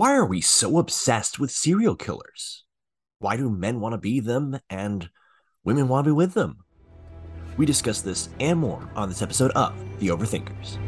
Why are we so obsessed with serial killers? Why do men want to be them and women want to be with them? We discuss this and more on this episode of The Overthinkers.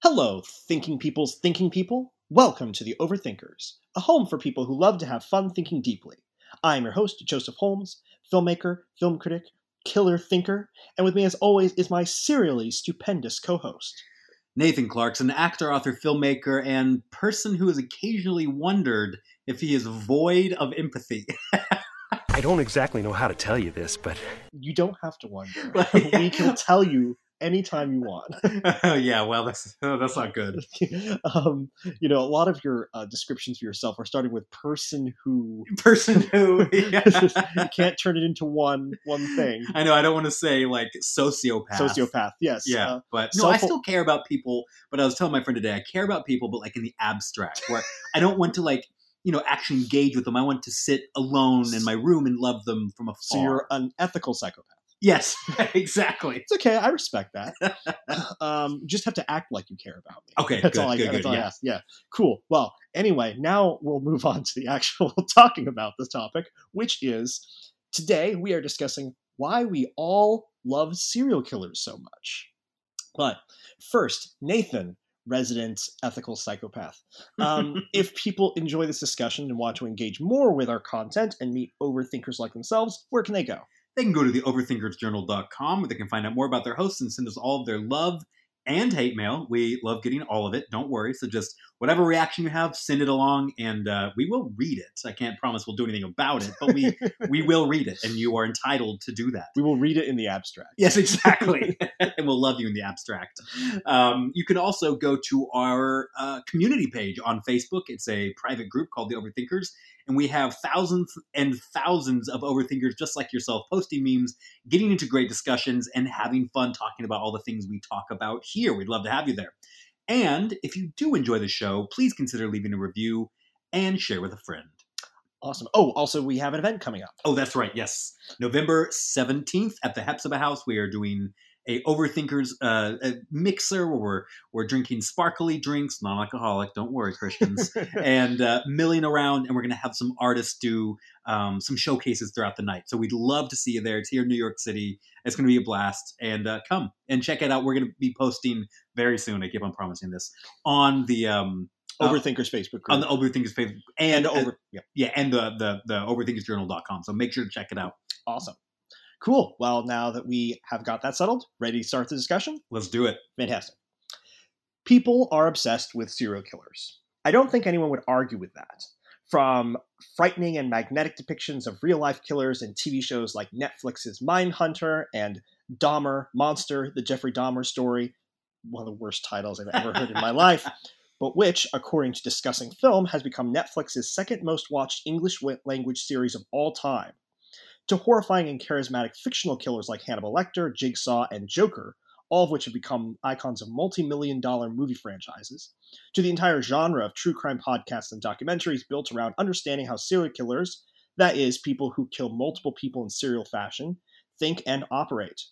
Hello, thinking people's thinking people. Welcome to The Overthinkers, a home for people who love to have fun thinking deeply. I am your host, Joseph Holmes, filmmaker, film critic, killer thinker, and with me as always is my serially stupendous co-host. Nathan Clarkson, actor, author, filmmaker, and person who has occasionally wondered if he is void of empathy. I don't exactly know how to tell you this, but You don't have to wonder. we can tell you anytime you want. yeah, well that's oh, that's not good. um, you know, a lot of your uh, descriptions for yourself are starting with person who Person who yeah. you can't turn it into one one thing. I know I don't want to say like sociopath. Sociopath, yes. Yeah, uh, but no, I still care about people. But I was telling my friend today, I care about people, but like in the abstract, where I don't want to like you know actually engage with them. I want to sit alone in my room and love them from afar. so you're an ethical psychopath. Yes, exactly. It's okay. I respect that. um, you just have to act like you care about me. Okay, That's good, all I good, that's good, all I ask. Yeah. Cool. Well, anyway, now we'll move on to the actual talking about the topic, which is today we are discussing why we all love serial killers so much. But first, Nathan, resident ethical psychopath. Um, if people enjoy this discussion and want to engage more with our content and meet overthinkers like themselves, where can they go? They can go to the overthinkersjournal.com where they can find out more about their hosts and send us all of their love and hate mail. We love getting all of it. Don't worry. So just whatever reaction you have, send it along, and uh, we will read it. I can't promise we'll do anything about it, but we we will read it, and you are entitled to do that. We will read it in the abstract. Yes, exactly. and we'll love you in the abstract. Um, you can also go to our uh, community page on Facebook. It's a private group called the Overthinkers. And we have thousands and thousands of overthinkers just like yourself posting memes, getting into great discussions, and having fun talking about all the things we talk about here. We'd love to have you there. And if you do enjoy the show, please consider leaving a review and share with a friend. Awesome. Oh, also, we have an event coming up. Oh, that's right. Yes, November seventeenth at the Hephzibah House, we are doing a Overthinkers uh, a mixer where we're we're drinking sparkly drinks, non-alcoholic. Don't worry, Christians, and uh, milling around, and we're going to have some artists do um, some showcases throughout the night. So we'd love to see you there. It's here in New York City. It's going to be a blast, and uh, come and check it out. We're going to be posting very soon. I keep on promising this on the. Um, uh, Overthinkers Facebook group. on the Overthinkers Facebook and and, over. Yeah. yeah, and the the the overthinkersjournal.com. So make sure to check it out. Awesome. Cool. Well, now that we have got that settled, ready to start the discussion? Let's do it. Fantastic. People are obsessed with serial killers. I don't think anyone would argue with that. From frightening and magnetic depictions of real life killers in TV shows like Netflix's Mindhunter and Dahmer, Monster, the Jeffrey Dahmer story, one of the worst titles I've ever heard in my life, but which, according to Discussing Film, has become Netflix's second most watched English language series of all time. To horrifying and charismatic fictional killers like Hannibal Lecter, Jigsaw, and Joker, all of which have become icons of multi million dollar movie franchises, to the entire genre of true crime podcasts and documentaries built around understanding how serial killers, that is, people who kill multiple people in serial fashion, think and operate.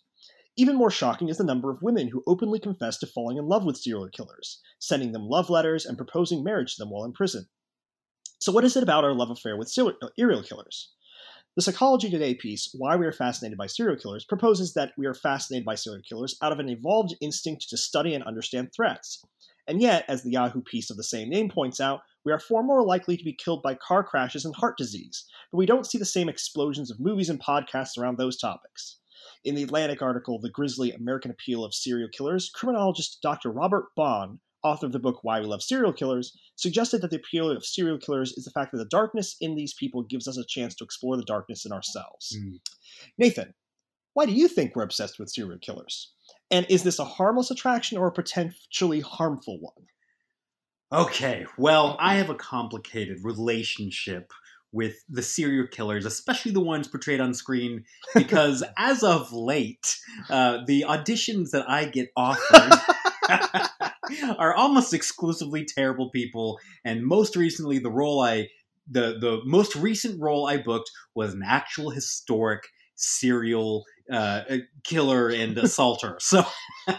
Even more shocking is the number of women who openly confess to falling in love with serial killers, sending them love letters and proposing marriage to them while in prison. So, what is it about our love affair with serial uh, serial killers? The Psychology Today piece, Why We Are Fascinated by Serial Killers, proposes that we are fascinated by serial killers out of an evolved instinct to study and understand threats. And yet, as the Yahoo piece of the same name points out, we are far more likely to be killed by car crashes and heart disease, but we don't see the same explosions of movies and podcasts around those topics. In the Atlantic article, The Grisly American Appeal of Serial Killers, criminologist Dr. Robert Bonn, author of the book Why We Love Serial Killers, suggested that the appeal of serial killers is the fact that the darkness in these people gives us a chance to explore the darkness in ourselves. Mm. Nathan, why do you think we're obsessed with serial killers? And is this a harmless attraction or a potentially harmful one? Okay, well, I have a complicated relationship with the serial killers, especially the ones portrayed on screen, because as of late, uh, the auditions that I get offered are almost exclusively terrible people. And most recently, the role I the the most recent role I booked was an actual historic serial uh, killer and assaulter. So,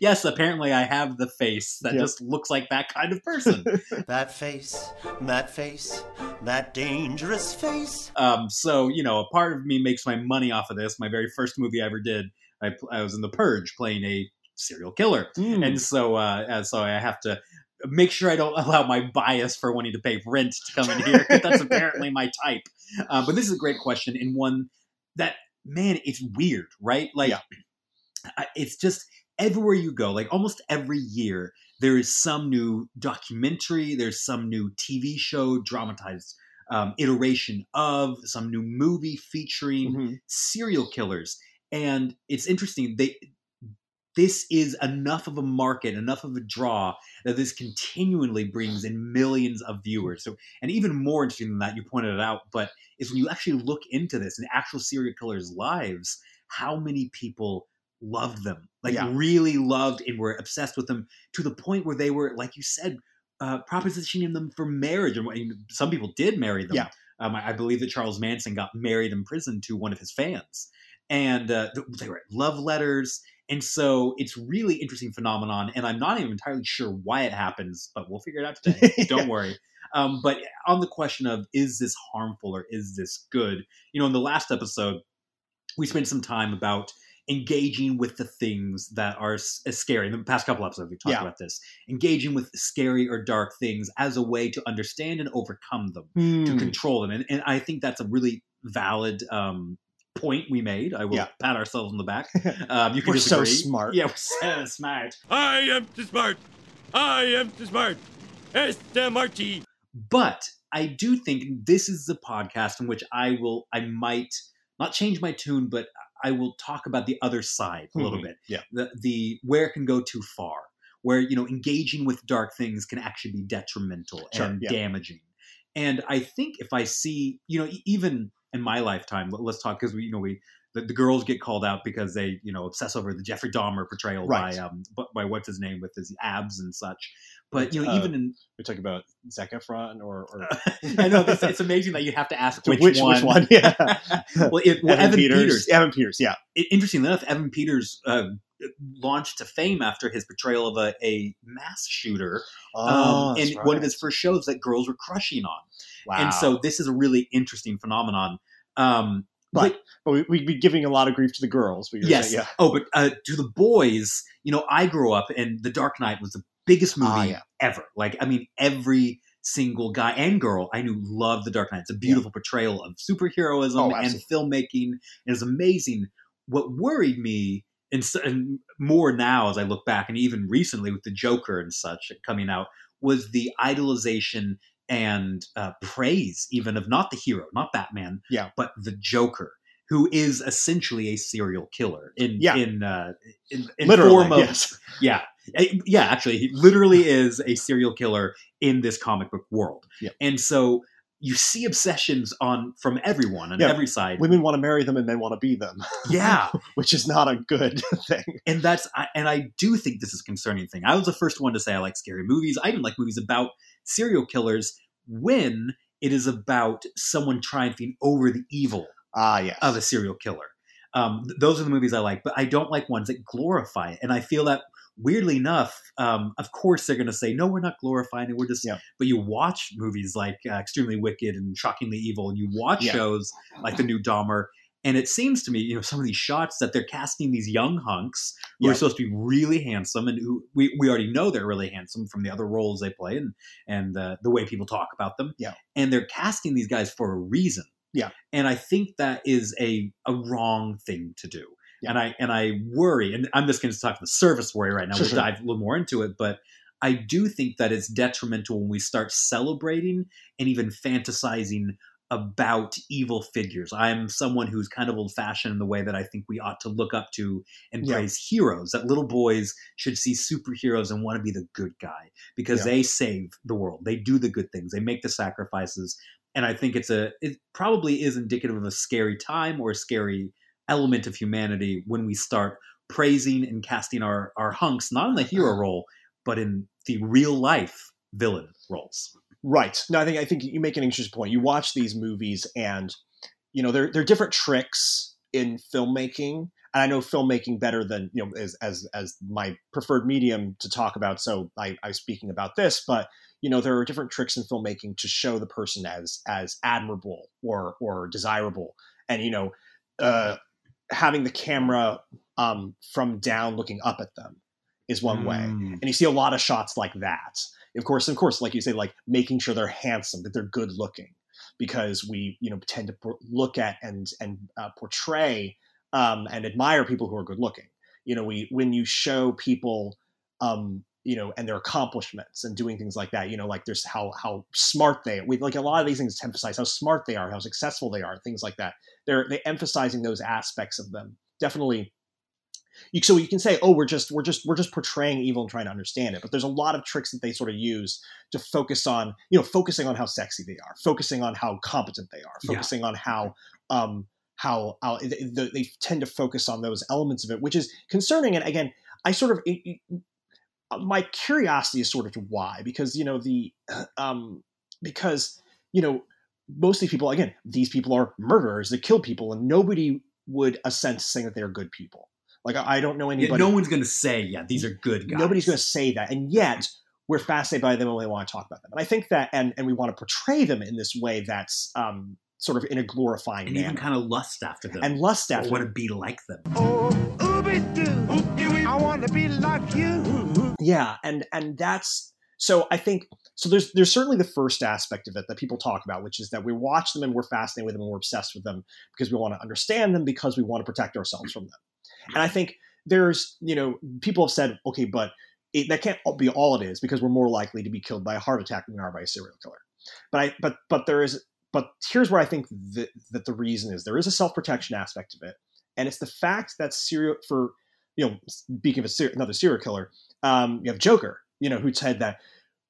yes, apparently I have the face that Yeah. just looks like that kind of person. That face, that face, that dangerous face. um, so, you know, a part of me makes my money off of this. My very first movie I ever did, I, I was in The Purge playing a serial killer. Mm. And so, uh, so I have to make sure I don't allow my bias for wanting to pay rent to come in here. that's apparently my type. Uh, but this is a great question and one that man, it's weird, right? Like, Yeah. I- it's just everywhere you go. Like almost every year, there is some new documentary. There's some new TV show, dramatized um, iteration of some new movie featuring Mhm. serial killers and it's interesting they this is enough of a market enough of a draw that this continually brings in millions of viewers so and even more interesting than that you pointed it out but is when you actually look into this and actual serial killers lives how many people loved them like Yeah. really loved and were obsessed with them to the point where they were like you said uh, propositioning them for marriage and some people did marry them Yeah. um, I, I believe that Charles Manson got married in prison to one of his fans, and uh, they were love letters. And so it's really interesting phenomenon, and I'm not even entirely sure why it happens, but we'll figure it out today. Don't worry. Um, but on the question of is this harmful or is this good? You know, in the last episode, we spent some time about engaging with the things that are s- uh, scary. In the past couple episodes, we talked Yeah. about this. Engaging with scary or dark things as a way to understand and overcome them to Hmm. control them. And, and I think that's a really valid um, point we made. I will Yeah. pat ourselves on the back. Um, you can We're so smart. Yeah, we're so smart. I am too smart. I am too smart. S-M-R-T. But I do think this is the podcast in which I will, I might not change my tune, but I will talk about the other side a little Mhm. bit. Yeah. The, the where it can go too far, where, you know, engaging with dark things can actually be detrimental Sure, and yeah. damaging. And I think if I see, you know, even in my lifetime, let- let's talk because we, you know, we, the, the girls get called out because they, you know, obsess over the Jeffrey Dahmer portrayal Right. by, um, by what's his name with his abs and such. But, you know, Uh, even in, We're talking about Zac Efron or, or I know it's, it's amazing that you have to ask which, which, one. which one? Yeah. Well, it, well, Evan, Peters. Evan Peters. Yeah. I- Interestingly enough, Evan Peters uh, launched to fame after his portrayal of a, a mass shooter, um, Oh, and that's one of his first shows that girls were crushing on. Wow. And so this is a really interesting phenomenon. Um, But- but we, we'd be giving a lot of grief to the girls. Yes. saying, yeah. Oh, but uh, to the boys, you know, I grew up and The Dark Knight was the biggest movie Ah, yeah. ever. Like, I mean, every single guy and girl I knew loved The Dark Knight. It's a beautiful portrayal of superheroism Oh, and filmmaking. It is amazing. What worried me, and, and more now as I look back, and even recently with the Joker and such coming out, was the idolization and uh, praise, even of not the hero, not Batman, Yeah. but the Joker, who is essentially a serial killer in Yeah. in uh, in, in Literally, form of yes. yeah yeah actually he literally is a serial killer in this comic book world Yep. and so you see obsessions on from everyone on Yeah. every side Women want to marry them and men want to be them, yeah which is not a good thing. and that's I, and i do think this is a concerning thing i was the first one to say i like scary movies i even like movies about serial killers when it is about someone triumphing over the evil Ah, yes. of a serial killer. Um, th- those are the movies I like, but I don't like ones that glorify it. And I feel that weirdly enough, um, of course they're going to say, no, we're not glorifying it. We're just, Yeah. but you watch movies like uh, Extremely Wicked and Shockingly Evil, and you watch Yeah. shows like The New Dahmer. And it seems to me, you know, some of these shots that they're casting these young hunks who Yeah. are supposed to be really handsome, and who we, we already know they're really handsome from the other roles they play and and uh, the way people talk about them. Yeah. and they're casting these guys for a reason. Yeah. and I think that is a a wrong thing to do. Yeah. And I and I worry, and I'm just going to talk the service worry right now. Sure, we'll sure. dive a little more into it, but I do think that it's detrimental when we start celebrating and even fantasizing about evil figures. I'm someone who's kind of old fashioned in the way that I think we ought to look up to and Yeah. praise heroes. That little boys should see superheroes and want to be the good guy because Yeah. they save the world. They do the good things. They make the sacrifices. And I think it's a it probably is indicative of a scary time or a scary element of humanity when we start praising and casting our our hunks not in the hero role but in the real life villain roles. Right. No, I think I think you make an interesting point. You watch these movies, and you know they're they're different tricks in filmmaking, and I know filmmaking better than you know as as as my preferred medium to talk about. So I, I'm speaking about this, but you know there are different tricks in filmmaking to show the person as as admirable or or desirable, and you know uh, having the camera um, from down looking up at them is one way, Mm. and you see a lot of shots like that. Of course, of course, like you say, like making sure they're handsome, that they're good looking, because we you know tend to look at and and uh, portray um, and admire people who are good looking. You know, we when you show people, um, you know, and their accomplishments and doing things like that. You know, like there's how how smart they are. we like a lot of these things emphasize how smart they are, how successful they are, things like that. They're they emphasizing those aspects of them. Definitely. You, so you can say, oh, we're just we're just we're just portraying evil and trying to understand it. But there's a lot of tricks that they sort of use to focus on, you know, focusing on how sexy they are, focusing on how competent they are, Yeah. focusing on how um, how, how they, they- they tend to focus on those elements of it, which is concerning. And again, I sort of it, it- my curiosity is sort of to why because you know the um, because you know mostly people again these people are murderers that kill people and nobody would assent to saying that they're good people. Like I, don't know Yeah, anybody. no one's going to say, yeah, these are good guys. Nobody's going to say that, and yet we're fascinated by them and we want to talk about them. And I think that, and and we want to portray them in this way that's um, sort of in a glorifying and manner even kind of lust after them. and lust or after want to be like them. I want to be like you. Yeah, and and that's so I think so. There's there's certainly the first aspect of it that people talk about, which is that we watch them and we're fascinated with them and we're obsessed with them because we want to understand them because we want to protect ourselves from them. And I think there's you know people have said okay, but it, that can't be all it is because we're more likely to be killed by a heart attack than we are by a serial killer. But I but but there is but here's where I think that that the reason is there is a self protection aspect of it, and it's the fact that serial for you know speaking of a ser- another serial killer, um, you have Joker, you know, who said that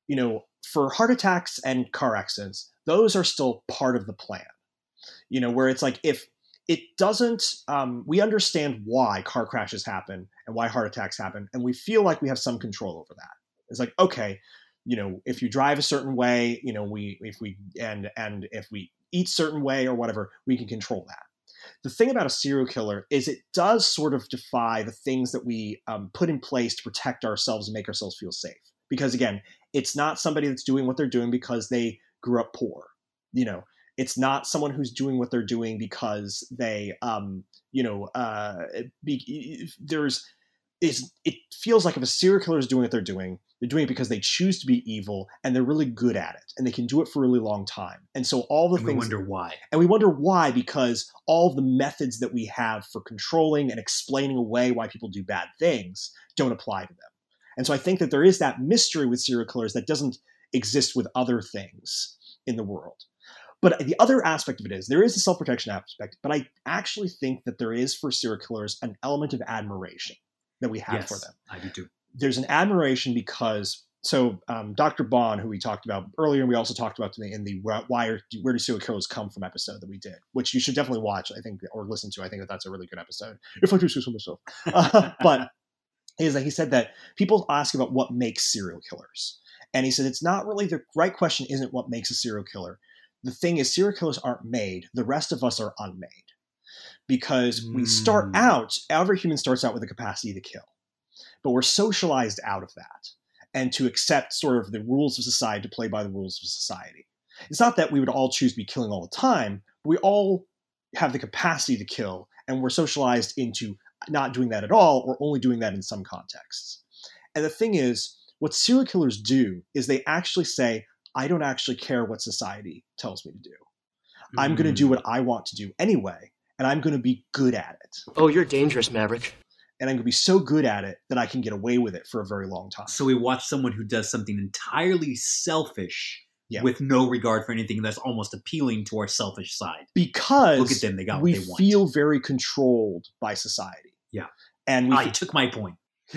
you know for heart attacks and car accidents, those are still part of the plan. You know, where it's like if it doesn't, um, we understand why car crashes happen and why heart attacks happen, and we feel like we have some control over that. It's like okay, you know, if you drive a certain way, you know, we if we and and if we eat certain way or whatever, we can control that. The thing about a serial killer is it does sort of defy the things that we um, put in place to protect ourselves and make ourselves feel safe. Because again, it's not somebody that's doing what they're doing because they grew up poor. You know, it's not someone who's doing what they're doing because they, um, you know, uh, be, there's, is it feels like if a serial killer is doing what they're doing, they're doing it because they choose to be evil and they're really good at it and they can do it for a really long time. And so all the And we things wonder why. and we wonder why, because all the methods that we have for controlling and explaining away why people do bad things don't apply to them. And so I think that there is that mystery with serial killers that doesn't exist with other things in the world. But the other aspect of it is there is a self protection aspect, but I actually think that there is for serial killers an element of admiration that we have yes, for them I do too. there's an admiration because so um, Dr. Bonn, who we talked about earlier, and we also talked about in the why are, where do serial killers come from episode that we did, which you should definitely watch, I think, or listen to. I think that that's a really good episode. If I do so myself, uh, but is that he said that people ask about what makes serial killers, and he said it's not really the right question. Isn't what makes a serial killer? The thing is, serial killers aren't made. The rest of us are unmade because we start Mm. out. Every human starts out with the capacity to kill but we're socialized out of that and to accept sort of the rules of society to play by the rules of society. It's not that we would all choose to be killing all the time, but we all have the capacity to kill and we're socialized into not doing that at all or only doing that in some contexts. And the thing is, what serial killers do is they actually say, I don't actually care what society tells me to do. I'm going to Mm. do what I want to do anyway, and I'm going to be good at it. Oh, you're dangerous, Maverick. And I'm going to be so good at it that I can get away with it for a very long time. So we watch someone who does something entirely selfish Yeah. with no regard for anything that's almost appealing to our selfish side. because Look at them, they got what we they want. feel very controlled by society. Yeah. and we I took my point.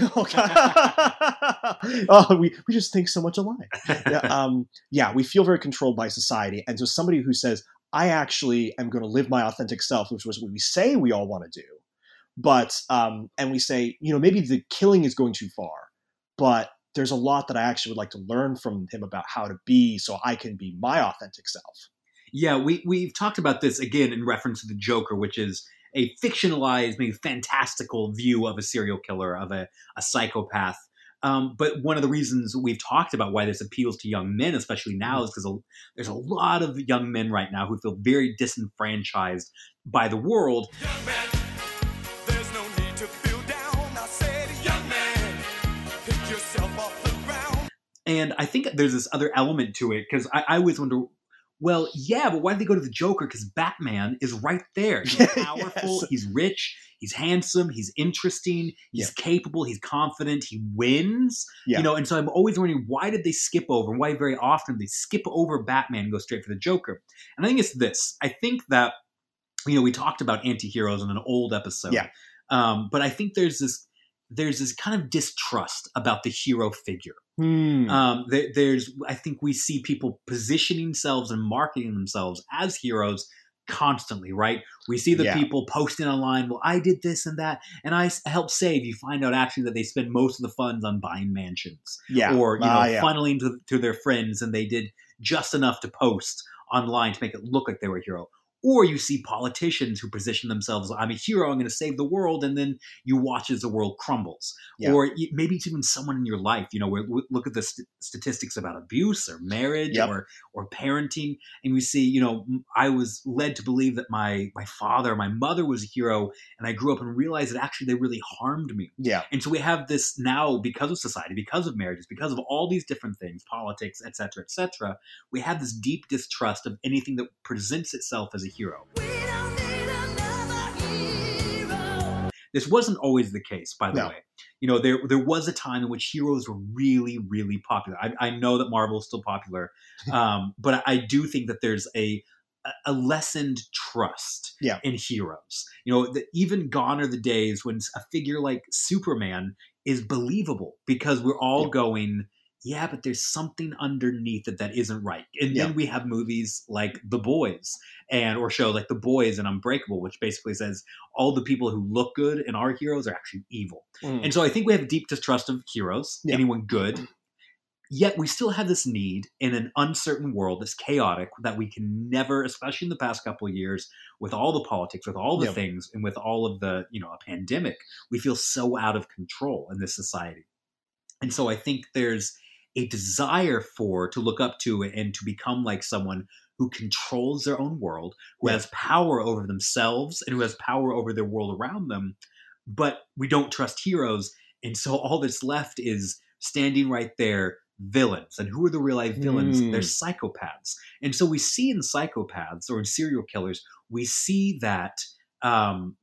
oh, we, we just think so much alike. Yeah, um, yeah, we feel very controlled by society, and so somebody who says, "I actually am going to live my authentic self," which was what we say we all want to do, but um, and we say, you know, maybe the killing is going too far, but there's a lot that I actually would like to learn from him about how to be, so I can be my authentic self. Yeah, we we've talked about this again in reference to the Joker, which is a fictionalized, maybe fantastical view of a serial killer, of a, a psychopath. Um, but one of the reasons we've talked about why this appeals to young men, especially now, is because there's a lot of young men right now who feel very disenfranchised by the world. Young man, there's no need to feel down. I said, young man, pick yourself off the ground. And I think there's this other element to it because I, I always wonder, well, yeah, but why did they go to the Joker? Because Batman is right there. He's powerful, Yes. he's rich, he's handsome, he's interesting, he's capable, he's confident, he wins. Yeah. You know, and so I'm always wondering why did they skip over and why very often they skip over Batman and go straight for the Joker. And I think it's this. I think that you know we talked about anti-heroes in an old episode. Yeah. Um, but I think there's this there's this kind of distrust about the hero figure. Hmm. Um, there, there's, I think we see people positioning themselves and marketing themselves as heroes constantly, right? We see the Yeah. people posting online, well, I did this and that, and I helped save. You find out actually that they spend most of the funds on buying mansions yeah. or, you know, Ah, yeah. funneling to, to their friends, and they did just enough to post online to make it look like they were a hero. Or you see politicians who position themselves, I'm a hero, I'm going to save the world, and then you watch as the world crumbles. Yeah. Or maybe it's even someone in your life, you know, where look at the st- statistics about abuse or marriage Yep. or or parenting, and we see, you know, I was led to believe that my my father, my mother was a hero, and I grew up and realized that actually they really harmed me. Yeah. And so we have this now because of society, because of marriages, because of all these different things, politics, et cetera, et cetera. We have this deep distrust of anything that presents itself as a hero. This wasn't always the case, by the No. way. You know, there there was a time in which heroes were really, really popular. I, I know that Marvel is still popular, um, but I, I do think that there's a a lessened trust Yeah. in heroes. You know, that even gone are the days when a figure like Superman is believable because we're all Yeah. going, yeah, but there's something underneath it that isn't right. And Yeah. then we have movies like The Boys and or show like The Boys and Unbreakable, which basically says all the people who look good and are heroes are actually evil. Mm. And so I think we have a deep distrust of heroes, Yeah. anyone good. Yet we still have this need in an uncertain world that's chaotic that we can never, especially in the past couple of years, with all the politics, with all the Yeah. things, and with all of the, you know, a pandemic, we feel so out of control in this society. And so I think there's a desire for to look up to and to become like someone who controls their own world, who Yeah. has power over themselves and who has power over their world around them. But we don't trust heroes. And so all that's left is standing right there, villains. And who are the real life villains? Mm. They're psychopaths. And so we see in psychopaths or in serial killers, we see that um,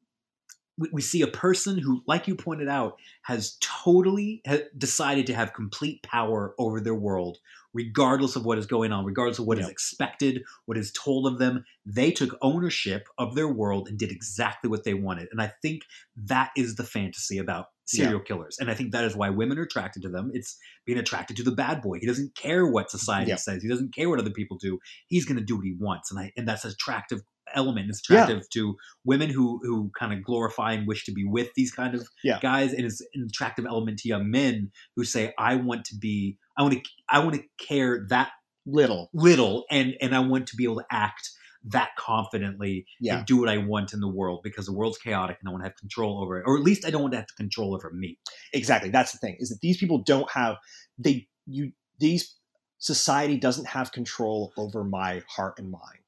we, we see a person who, like you pointed out, has totally ha- decided to have complete power over their world, regardless of what is going on, regardless of what is Yeah. expected, what is told of them. They took ownership of their world and did exactly what they wanted. And I think that is the fantasy about serial killers. And I think that is why women are attracted to them. It's being attracted to the bad boy. He doesn't care what society Yeah. says. He doesn't care what other people do. He's going to do what he wants. And I and that's attractive element. Yeah. attractive to women who who kind of glorify and wish to be with these kind of Yeah. guys and it's an attractive element to young men who say i want to be i want to i want to care that Little. little and and i want to be able to act that confidently Yeah. and do what i want in the world because the world's chaotic and i want to have control over it or at least i don't want to have control over me Exactly. That's the thing. Is that these people don't have they you these society doesn't have control over my heart and mind.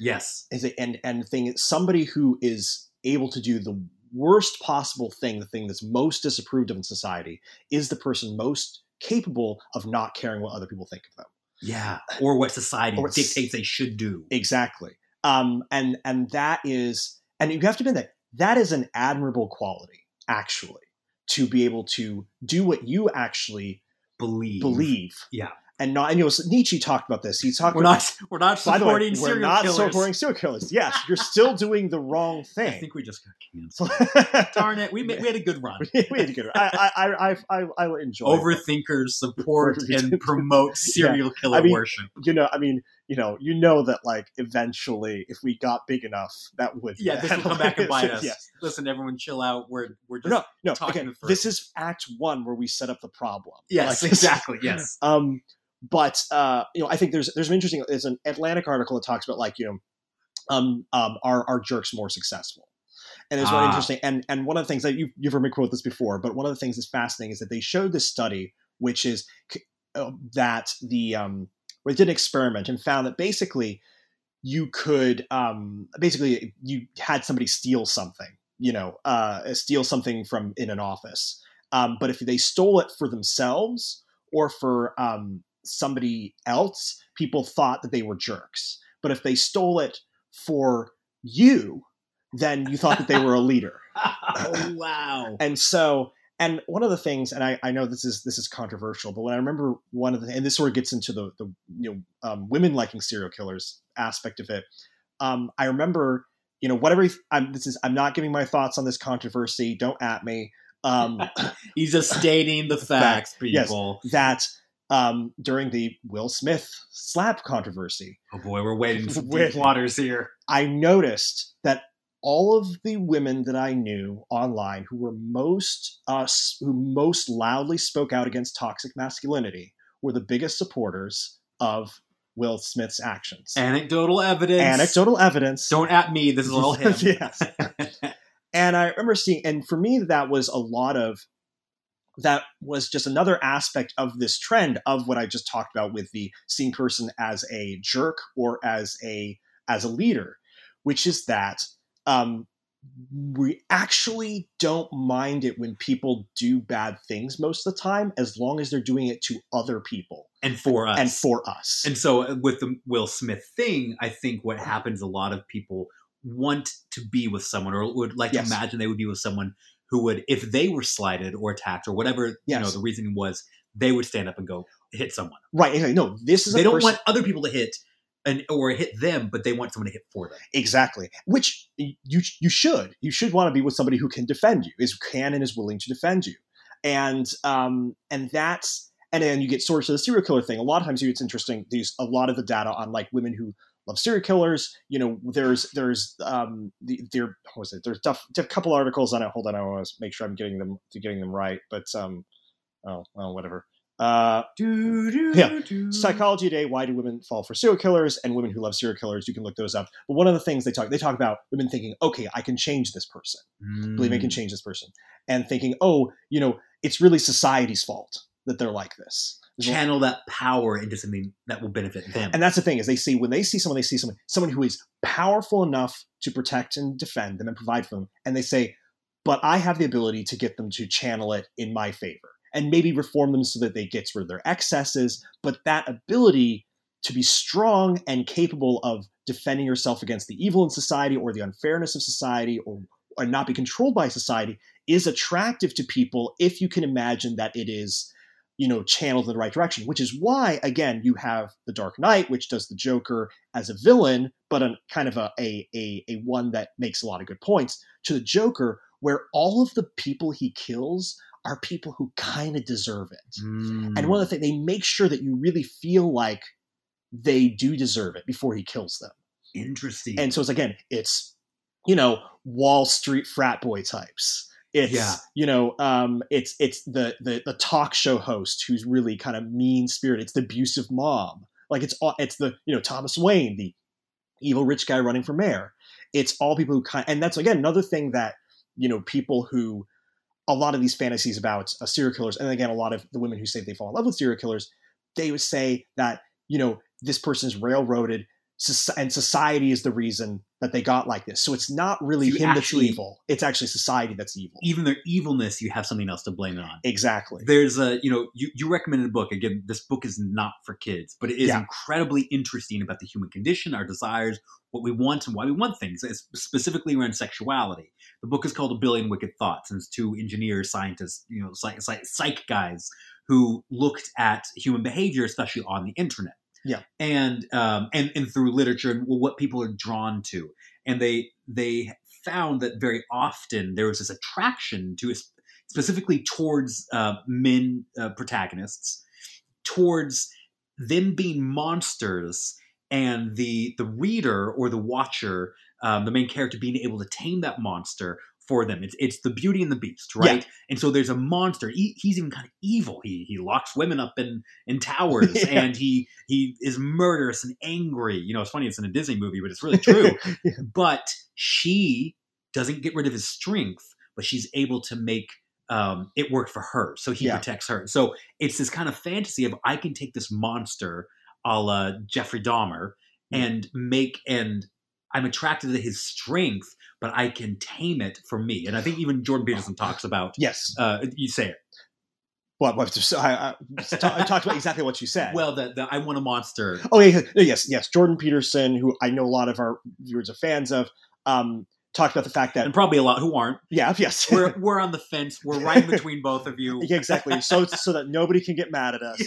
Yes Is it and and thing somebody who is able to do the worst possible thing, the thing that's most disapproved of in society, is the person most capable of not caring what other people think of them. yeah or what society Or what dictates they should do Exactly. Um, and and that is, and you have to admit that that is an admirable quality, actually, to be able to do what you actually believe believe. Yeah. And not, and you know, Nietzsche talked about this. He talked we're about, not we're not the way, supporting we're serial not killers supporting serial killers. Yes, you're still doing the wrong thing. i think we just got canceled darn it we, ma- we had a good run we had to get it. I, I, I, I, I enjoy it. overthinkers support and promote serial killer I mean, worship. You know, I mean, you know, you know that like eventually, if we got big enough, that would Yeah, this will come back and bite us. Yes. Listen, everyone, chill out. We're we're just No, no. talking Again, this is Act One where we set up the problem. yes, Like, exactly. Yes, Um, but uh, you know, I think there's there's an interesting. There's an Atlantic article that talks about like you know, um, um, are are jerks more successful? And it's really Ah. interesting. And and one of the things that you, you've heard me quote this before, but one of the things that's fascinating is that they showed this study, which is uh, that the um, where they did an experiment and found that basically you could um, basically you had somebody steal something, you know, uh, steal something from in an office, um, but if they stole it for themselves or for um, somebody else, people thought that they were jerks. But if they stole it for you, then you thought that they were a leader. oh wow. And so, and one of the things, and I, I know this is this is controversial, but when I remember one of the, and this sort of gets into the the you know um, women liking serial killers aspect of it. Um, I remember, you know, whatever. I'm, this is I'm not giving my thoughts on this controversy. Don't at me. Um, He's just stating the facts, Yes. people. that um, during the Will Smith slap controversy, Oh boy, we're wading some Wait. deep waters here. I noticed that all of the women that I knew online who were most uh, s- who most loudly spoke out against toxic masculinity were the biggest supporters of Will Smith's actions. Anecdotal evidence. Anecdotal evidence. Don't at me. This is all him. yes. And I remember seeing, and for me, that was a lot of that was just another aspect of this trend of what I just talked about with the seeing person as a jerk or as a as a leader, which is that um, we actually don't mind it when people do bad things most of the time, as long as they're doing it to other people and for us. and for us. And so uh, with the Will Smith thing, I think what happens a lot of people want to be with someone or would like Yes. to imagine they would be with someone who would if they were slighted or attacked or whatever you know the reasoning was, they would stand up and go hit someone. right? exactly. No, this is a They don't person- want other people to hit and or hit them, but they want someone to hit for them. Exactly. Which you you should you should want to be with somebody who can defend you, is can and is willing to defend you, and um and that's and then you get sort of the serial killer thing. A lot of times, it's interesting. There's a lot of the data on like women who love serial killers. You know, there's there's um the, there what was it? There's a couple articles on it. Hold on, I want to make sure I'm getting them getting them right. But um oh well whatever. Uh, Yeah. Psychology Today: Why do women fall for serial killers and women who love serial killers? You can look those up. But one of the things they talk they talk about women thinking, okay, I can change this person. Believe I Mm. can change this person, and thinking, oh, you know, it's really society's fault that they're like this. Channel that power into something that will benefit them. And that's the thing is they see when they see someone, they see someone someone who is powerful enough to protect and defend them and provide for them, and they say, but I have the ability to get them to channel it in my favor and maybe reform them so that they get rid of their excesses. But that ability to be strong and capable of defending yourself against the evil in society or the unfairness of society or, or not be controlled by society is attractive to people if you can imagine that it is you know channeled in the right direction which is why again you have the dark knight which does the joker as a villain but a kind of a, a, a, a one that makes a lot of good points to the joker where all of the people he kills are people who kind of deserve it Mm. and one of the things they make sure that you really feel like they do deserve it before he kills them interesting. and so it's again it's you know wall street frat boy types it's Yeah. you know um it's it's the, the the talk show host who's really kind of mean spirited it's the abusive mom like it's all it's the you know thomas wayne the evil rich guy running for mayor. It's all people who kind and that's again another thing that you know people who a lot of these fantasies about uh, serial killers and again a lot of the women who say they fall in love with serial killers they would say that you know this person's railroaded and society is the reason that they got like this so it's not really him actually- that's evil it's actually society that's evil even their evilness, you have something else to blame it on. exactly There's a, you know, you, you recommended a book. Again, this book is not for kids, but it is Yeah. incredibly interesting about the human condition, our desires, what we want, and why we want things, it's specifically around sexuality. The book is called A Billion Wicked Thoughts, and it's two engineers, scientists, you know, psych, psych, psych guys who looked at human behavior, especially on the internet. Yeah. And um, and and through literature and what people are drawn to, and they they found that very often there was this attraction to specifically towards uh, men uh, protagonists, towards them being monsters, and the the reader or the watcher, um, the main character, being able to tame that monster for them. It's it's the Beauty and the Beast, right? And so there's a monster. He, he's even kind of evil. He he locks women up in in towers, Yeah. and he he is murderous and angry. You know, it's funny. It's in a Disney movie, but it's really true. but she doesn't get rid of his strength, but she's able to make um, it work for her. So he Yeah. protects her. So it's this kind of fantasy of I can take this monster a la Jeffrey Dahmer and make and I'm attracted to his strength, but I can tame it for me. And I think even Jordan Peterson talks about. Yes. Uh, you say it. Well, I, I, I talked about exactly what you said. Well, the, the I want a monster. Oh yeah, yeah, yes, yes. Jordan Peterson, who I know a lot of our viewers are fans of, um, talked about the fact that and probably a lot who aren't. yeah, yes, We're we're on the fence. We're right in between both of you. yeah, exactly. So so that nobody can get mad at us.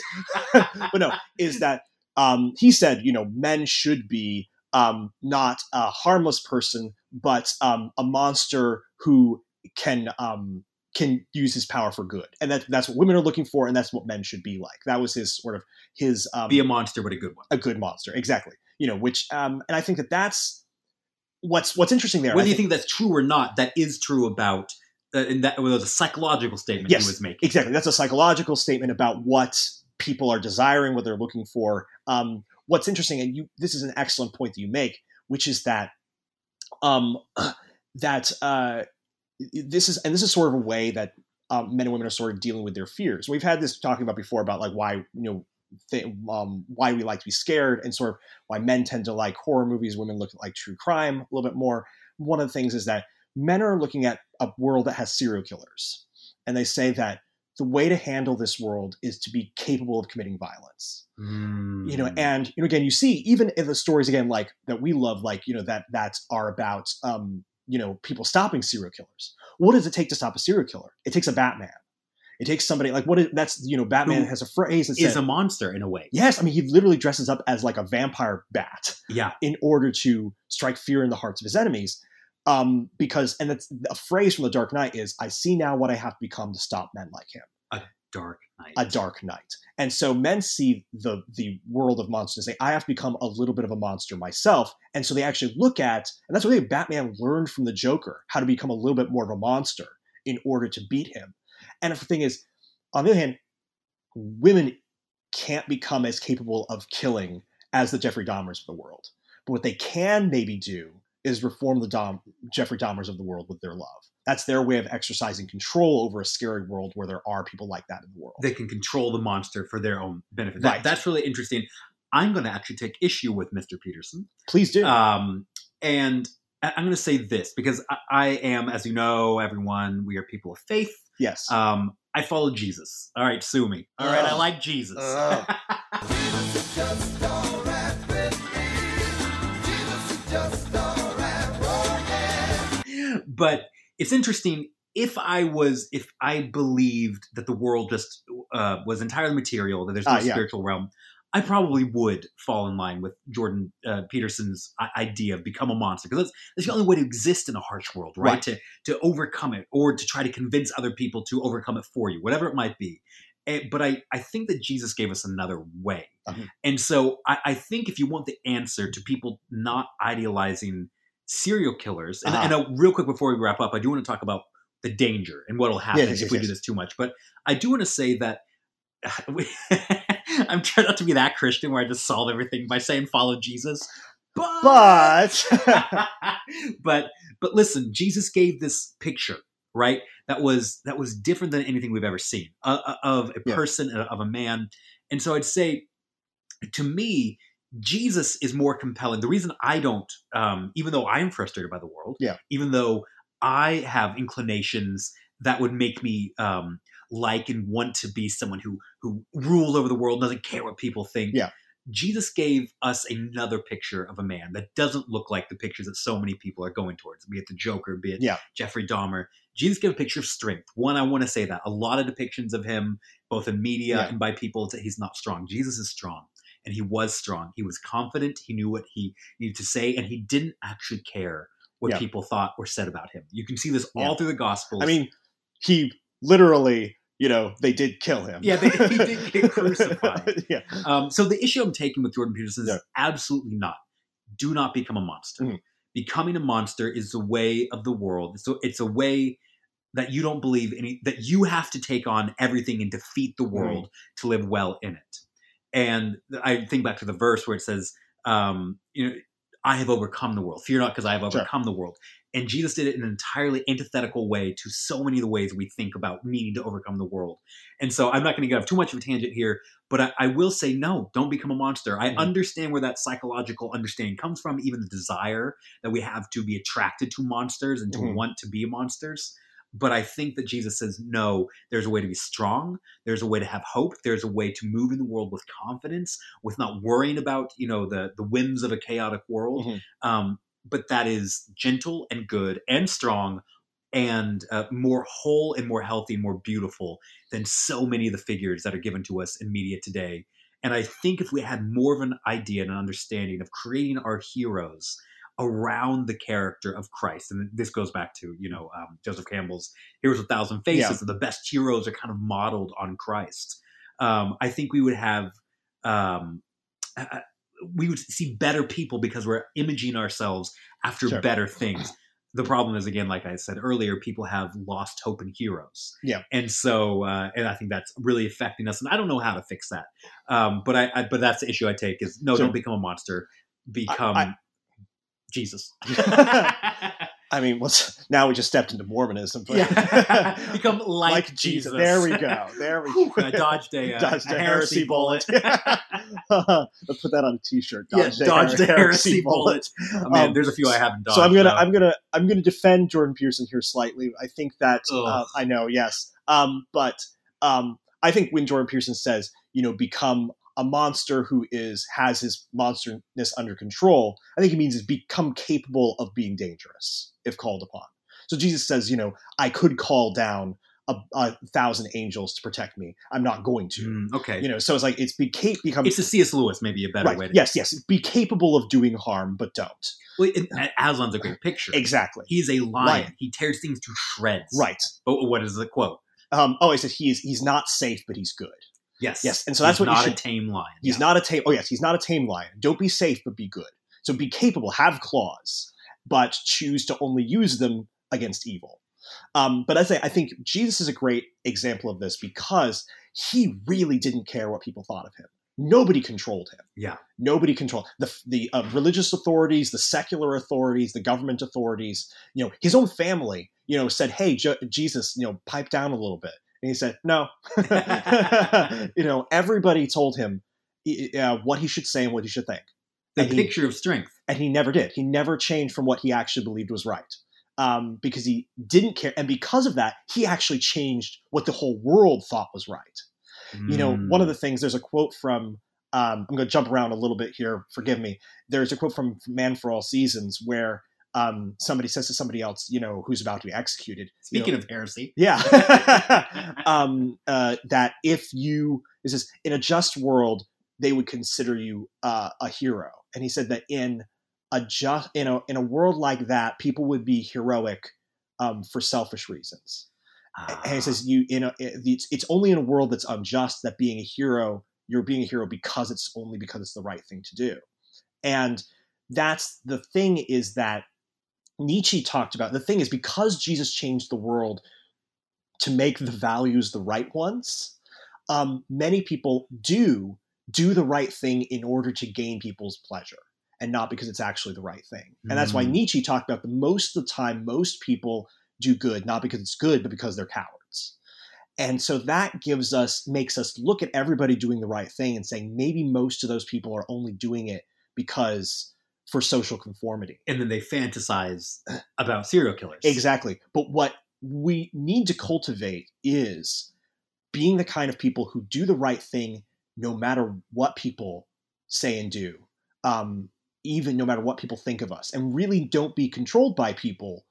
but no, is that um, he said, you know, men should be um, not a harmless person, but um, a monster who can um, can use his power for good, and that that's what women are looking for, and that's what men should be like. That was his sort of his um, Be a monster, but a good one. a good monster, exactly. You know, which um, and I think that that's what's what's interesting there. Whether I you think that's true or not, that is true about. Uh, and that was a psychological statement Yes. he was making. Exactly. That's a psychological statement about what people are desiring, what they're looking for. Um, what's interesting, and you, this is an excellent point that you make, which is that um, that uh, this is, and this is sort of a way that um, men and women are sort of dealing with their fears. We've had this talking about before about like why you know. Th- um, why we like to be scared and sort of why men tend to like horror movies, women look like true crime a little bit more. One of the things is that men are looking at a world that has serial killers, and they say that the way to handle this world is to be capable of committing violence you know Mm. and you know again you see even in the stories again like that we love like you know that that are about um you know people stopping serial killers what does it take to stop a serial killer it takes a batman it takes somebody like what is, that's you know batman Who has a phrase that is a monster in a way. yes i mean he literally dresses up as like a vampire bat Yeah. in order to strike fear in the hearts of his enemies um because and it's a phrase from the dark knight is i see now what i have to become to stop men like him A Dark Knight. a dark knight. And so men see the the world of monsters and say, I have to become a little bit of a monster myself. And so they actually look at, and that's what they, Batman learned from the Joker, how to become a little bit more of a monster in order to beat him. And the thing is, on the other hand, women can't become as capable of killing as the Jeffrey Dahmers of the world. But what they can maybe do is reform the Dom, Jeffrey Dahmers of the world with their love. That's their way of exercising control over a scary world where there are people like that in the world. they can control the monster for their own benefit. That, Right. That's really interesting. I'm going to actually take issue with Mr. Peterson. Please do. Um, and I- I'm going to say this because I, I am, as you know, everyone, we are people of faith. yes. Um, I follow Jesus. All right, sue me. All right, I like Jesus. Ugh. But it's interesting if I was, if I believed that the world just uh, was entirely material, that there's no Ah, yeah. spiritual realm, I probably would fall in line with Jordan uh, Peterson's i- idea of become a monster because that's, that's the only way to exist in a harsh world, right? Right. To to overcome it or to try to convince other people to overcome it for you, whatever it might be. Eh, but I, I think that Jesus gave us another way. Uh-huh. And so I, I think if you want the answer to people not idealizing serial killers, and, Ah. and uh, real quick before we wrap up, I do want to talk about the danger and what will happen yes, if yes, we yes. do this too much. But I do want to say that we, I'm trying not to be that Christian where I just solve everything by saying follow Jesus. But but but but listen, Jesus gave this picture, right? That was that was different than anything we've ever seen uh, uh, of a Yeah. person uh, of a man. And so I'd say, to me, Jesus is more compelling. The reason I don't, um, even though I am frustrated by the world, Yeah. even though I have inclinations that would make me um, like and want to be someone who who rules over the world, doesn't care what people think. Yeah. Jesus gave us another picture of a man that doesn't look like the pictures that so many people are going towards, be it the Joker, be it Yeah. Jeffrey Dahmer. Jesus gave a picture of strength. One, I want to say that a lot of depictions of him, both in media Yeah. and by people, that he's not strong. Jesus is strong, and he was strong. He was confident. He knew what he needed to say, and he didn't actually care what Yeah. people thought or said about him. You can see this all Yeah. through the Gospels. I mean, he literally, you know, they did kill him. Yeah, they- he did get crucified. yeah. Um, so the issue I'm taking with Jordan Peterson is Yeah. absolutely not. Do not become a monster. Mhm. Becoming a monster is the way of the world. So it's a way that you don't believe any that you have to take on everything and defeat the world to live well in it. And I think back to the verse where it says, um, you know, I have overcome the world. Fear not, because I have Sure. overcome the world. And Jesus did it in an entirely antithetical way to so many of the ways we think about needing to overcome the world. And so I'm not going to get off too much of a tangent here, but I, I will say no, don't become a monster. I Mhm. understand where that psychological understanding comes from, even the desire that we have to be attracted to monsters and to Mhm. want to be monsters. But I think that Jesus says, no, there's a way to be strong. There's a way to have hope. There's a way to move in the world with confidence, with not worrying about, you know, the, the whims of a chaotic world. Mhm. Um, but that is gentle and good and strong and uh, more whole and more healthy and more beautiful than so many of the figures that are given to us in media today. And I think if we had more of an idea and an understanding of creating our heroes around the character of Christ, and this goes back to you know um, Joseph Campbell's "Heroes of a Thousand Faces," Yeah. the best heroes are kind of modeled on Christ. Um, I think we would have um, uh, we would see better people because we're imaging ourselves after Sure. better things. The problem is again, like I said earlier, people have lost hope in heroes. Yeah. and so uh, and I think that's really affecting us. And I don't know how to fix that. Um, but I, I but that's the issue I take is no, Sure. don't become a monster. Become I- Jesus. I mean, what's now we just stepped into Mormonism, but yeah. become like, like Jesus. There we go. There we go. I dodged a, uh, Dodged a a heresy bullet. Let's put that on a T-shirt. yeah, Dodged, a, dodged her- a heresy bullet. Oh, man, Um, there's a few I haven't dodged. so I'm gonna though. I'm gonna I'm gonna defend Jordan Peterson here slightly. I think that uh, I know, yes, um, but um, I think when Jordan Peterson says, you know, become a monster who is has his monsterness under control, I think he means is become capable of being dangerous if called upon. So Jesus says, you know, I could call down a, a thousand angels to protect me. I'm not going to. Mm, okay. You know, so it's like it's be cap- become it's a C.S. Lewis, maybe a better right. way to Yes, yes. Be capable of doing harm, but don't. Well, it, Aslan's a great picture. Exactly. He's a lion. Lion. He tears things to shreds. Right. But what is the quote? Um, oh, I said he is. He's not safe, but he's good. Yes. Yes, and so that's He's what you not should- a tame lion. He's Yeah. not a tame. Oh, yes, he's not a tame lion. Don't be safe, but be good. So be capable, have claws, but choose to only use them against evil. Um, but I say, I think Jesus is a great example of this because he really didn't care what people thought of him. Nobody controlled him. Yeah. Nobody controlled the the uh, religious authorities, the secular authorities, the government authorities. You know, his own family. You know, said, "Hey, Je- Jesus, you know, pipe down a little bit," and he said, "No." you know, everybody told him uh, what he should say and what he should think, the and he- picture of strength. and he never did. He never changed from what he actually believed was right. Um, because he didn't care, and because of that, he actually changed what the whole world thought was right you know Mm. one of the things there's a quote from um, i'm going to jump around a little bit here forgive me there's a quote from man for all seasons where um, somebody says to somebody else you know who's about to be executed you Speaking know, of heresy, yeah. Um, uh, that if you this is in a just world they would consider you uh, a hero. And he said that in a just in a in a world like that people would be heroic um, for selfish reasons. And he says you you know it's, it's only in a world that's unjust that being a hero you're being a hero because it's only because it's the right thing to do. And that's the thing is that nietzsche talked about the thing is because jesus changed the world to make the values the right ones um, many people do do the right thing in order to gain people's pleasure and not because it's actually the right thing and that's why Mm. nietzsche talked about the most of the time most people do good not because it's good but because they're cowards and so that gives us makes us look at everybody doing the right thing and saying maybe most of those people are only doing it because for social conformity. And then they fantasize about serial killers. exactly. But what we need to cultivate is being the kind of people who do the right thing no matter what people say and do um, even no matter what people think of us. And really don't be controlled by people.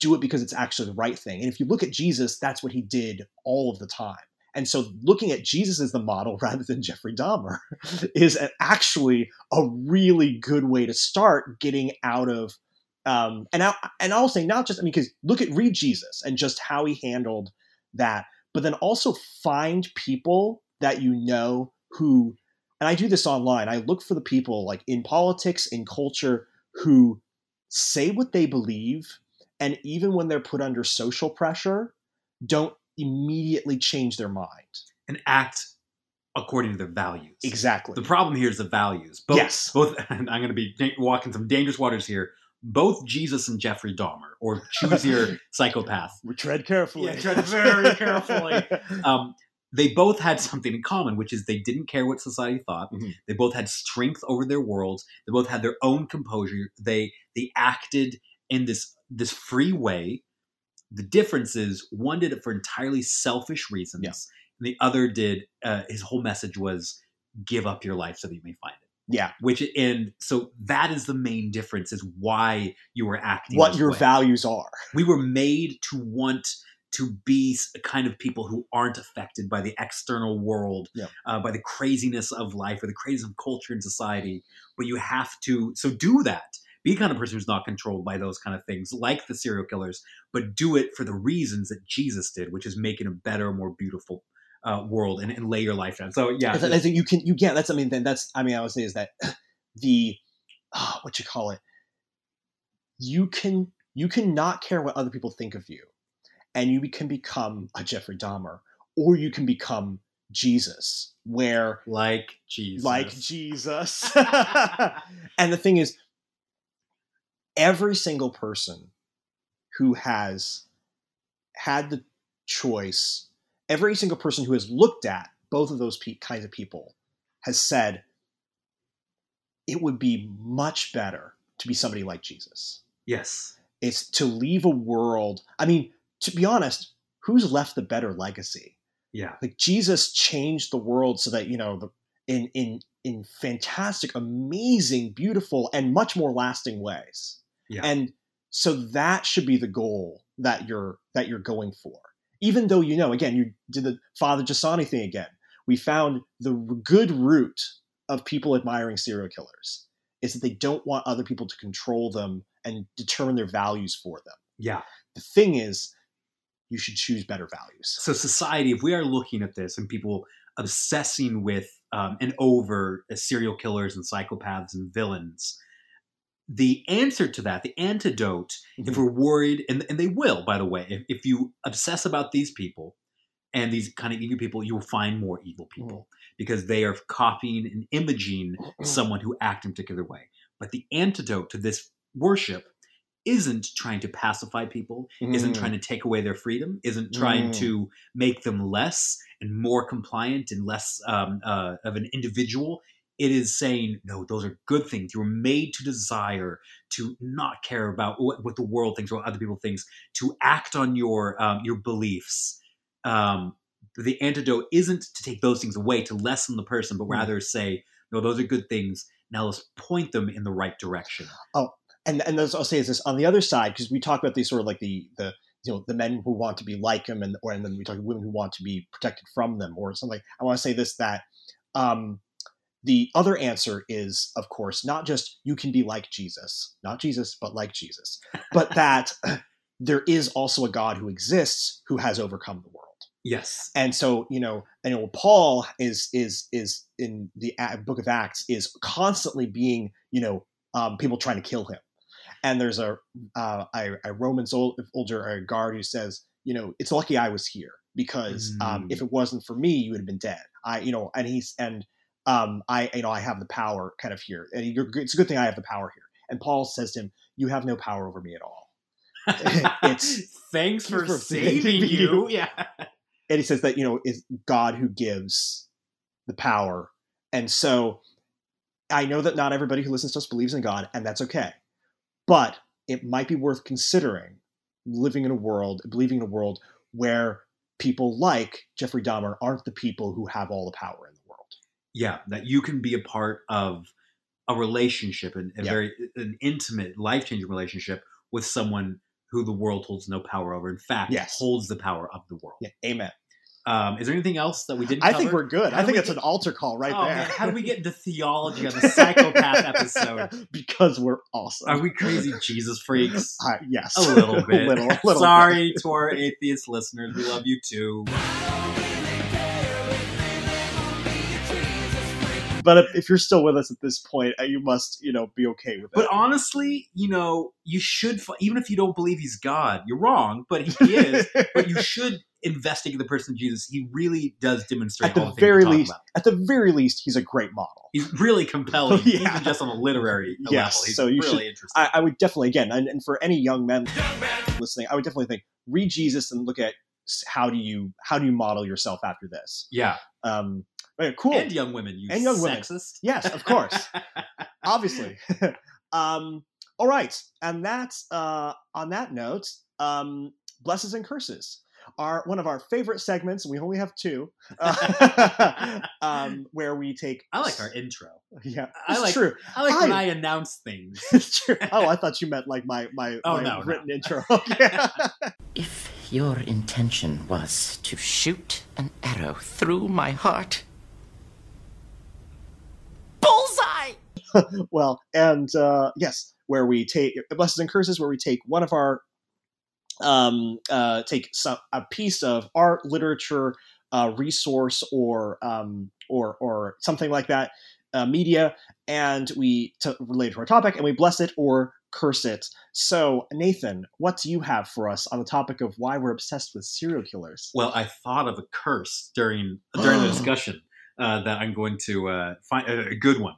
Do it because it's actually the right thing. And if you look at jesus that's what he did all of the time and so looking at jesus as the model rather than jeffrey dahmer is a- actually a really good way to start getting out of um, and I, and I'll say not just I mean because look at read Jesus and just how he handled that, but then also find people that you know who, and I do this online. I look for the people like in politics, in culture, who say what they believe, and even when they're put under social pressure, don't immediately change their mind. and act according to their values. Exactly. The problem here is the values. Both, Yes. Both, and I'm going to be walking some dangerous waters here. Both Jesus and Jeffrey Dahmer, or choose your psychopath, we tread carefully. Yeah, tread very carefully. um, they both had something in common, which is they didn't care what society thought. Mhm. They both had strength over their worlds. They both had their own composure. They they acted in this this free way. The difference is one did it for entirely selfish reasons, Yeah. and the other did. Uh, his whole message was give up your life so that you may find it. yeah. Which and so that is the main difference is why you were acting. What your way values are. we were made to want to be s- kind of people who aren't affected by the external world, Yeah. uh, by the craziness of life or the craziness of culture and society. But you have to so do that. Be the kind of person who's not controlled by those kind of things, like the serial killers, but do it for the reasons that Jesus did, which is making a better, more beautiful uh, world and, and lay your life down. So yeah, I think- you can you get that's I mean then that's I mean I would say is that the ah, what you call it you can you can not care what other people think of you and you can become a Jeffrey Dahmer or you can become Jesus where like Jesus, like Jesus. And the thing is every single person who has had the choice every single person who has looked at both of those pe- kinds of people has said it would be much better to be somebody like Jesus. yes, It's to leave a world. I mean, to be honest, who's left the better legacy? yeah, Like Jesus changed the world so that you know the in in in fantastic, amazing, beautiful, and much more lasting ways. Yeah. And so that should be the goal that you're that you're going for. Even though you know, again, you did the Father Jasani thing again. We found the good root of people admiring serial killers is that they don't want other people to control them and determine their values for them. yeah. The thing is, you should choose better values. so society if we are looking at this and people obsessing with um, and over serial killers and psychopaths and villains the answer to that the antidote if Mhm. we're worried and, and they will by the way if, if you obsess about these people and these kind of evil people you will find more evil people because they are copying and imaging someone who act in a particular way but the antidote to this worship isn't trying to pacify people isn't Mm. trying to take away their freedom, isn't trying Mm. to make them less and more compliant and less um, uh, of an individual. It is saying, no, those are good things. You were made to desire, to not care about what, what the world thinks or what other people thinks, to act on your um, your beliefs. Um, the antidote isn't to take those things away, to lessen the person, but Mm. rather say, no, those are good things. Now let's point them in the right direction. Oh, and and as I'll say is this on the other side because we talk about these sort of like the the you know the men who want to be like him and or and then we talk about women who want to be protected from them or something. I want to say this that um, the other answer is of course not just you can be like Jesus, not Jesus, but like Jesus, but that there is also a God who exists who has overcome the world. Yes. And so, you know, I know Paul is is is in the Book of Acts is constantly being, you know, um, people trying to kill him. And there's a uh, a, a Roman sol- soldier, a guard who says, you know, it's lucky I was here because um, Mm. if it wasn't for me, you would have been dead. I, you know, and he's and um, I, you know, I have the power kind of here, and it's a good thing I have the power here. And Paul says to him, "You have no power over me at all." It's- thanks for, for saving you. you. Yeah. and he says that you know it's God who gives the power, and so I know that not everybody who listens to us believes in God, and that's okay, but it might be worth considering living in a world, believing in a world where people like Jeffrey Dahmer aren't the people who have all the power in the. Yeah, that you can be a part of a relationship, and a Yeah. very an intimate, life changing relationship with someone who the world holds no power over. In fact, Yes. holds the power of the world. Yeah, amen. Um, is there anything else that we didn't? I think we're good. How I think it's get- an altar call right Oh, there. man, how do we get into theology on the psychopath episode? because we're awesome. Are we crazy Jesus freaks? Uh, yes, A little bit. little, little bit. Sorry to our atheist listeners. We love you too. But if, if you're still with us at this point, uh, you must, you know, be okay with it. But honestly, you know, you should, even if you don't believe he's God, you're wrong, but he, is. but you should investigating the person Jesus, he really does demonstrate At the the very least, about. at the very least, he's a great model. He's really compelling, Yeah. even just on a literary Yes, level. He's so you really should- interesting. I, I would definitely again, and, and for any young men listening, I would definitely think read Jesus and look at how do you how do you model yourself after this. yeah, Um, okay, cool. and young women, you And young women. sexist. Yes, of course. obviously. um, all right, and that's uh, on that note. Um, blesses and curses are one of our favorite segments, we only have two. uh, um, where we take. I like our intro. Yeah, I like- true. I like when I- I announce things. It's true. Oh, I thought you meant like my my, Oh, my no, no. written intro. Okay. If your intention was to shoot an arrow through my heart. Bullseye! well, and uh, yes, where we take blessings and curses, where we take one of our um, uh, take some a piece of art, literature, uh, resource, or um, or or something like that, uh, media, and we to relate to our topic, and we bless it or curse it. So, Nathan, what do you have for us on the topic of why we're obsessed with serial killers? Well, I thought of a curse during during the discussion uh, that I'm going to uh, find a, a good one.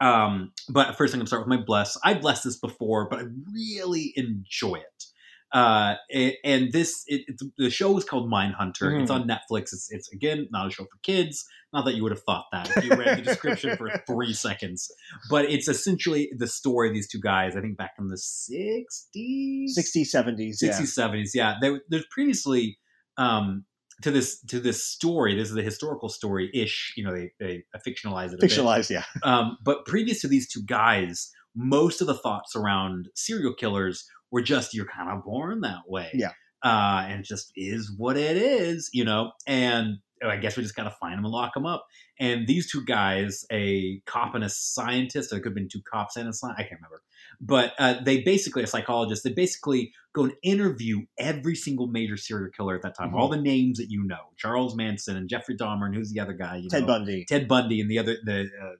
Um, but first, I'm going to start with my bless. I blessed this before, but I really enjoy it. Uh, and this it, it's, the show is called Mindhunter. It's on Netflix. It's, it's again not a show for kids. Not that you would have thought that if you read the description for three seconds. But it's essentially the story of these two guys. I think back in the 60s, 60s, 70s, yeah. 60s, 70s. Yeah, there, there's previously um, to this to this story. This is a historical story ish. You know, they they fictionalize it. A bit. Fictionalized, yeah. Um, but previous to these two guys, most of the thoughts around serial killers were just you're kind of born that way. Yeah. Uh, and it just is what it is, you know. And I guess we just got to find them and lock them up. And these two guys, a cop and a scientist, or it could have been two cops and a scientist, I can't remember. But uh, they basically, a psychologist, they basically go and interview every single major serial killer at that time, Mhm. all the names that you know Charles Manson and Jeffrey Dahmer, and who's the other guy? You Ted know? Bundy. Ted Bundy, and the other, the uh,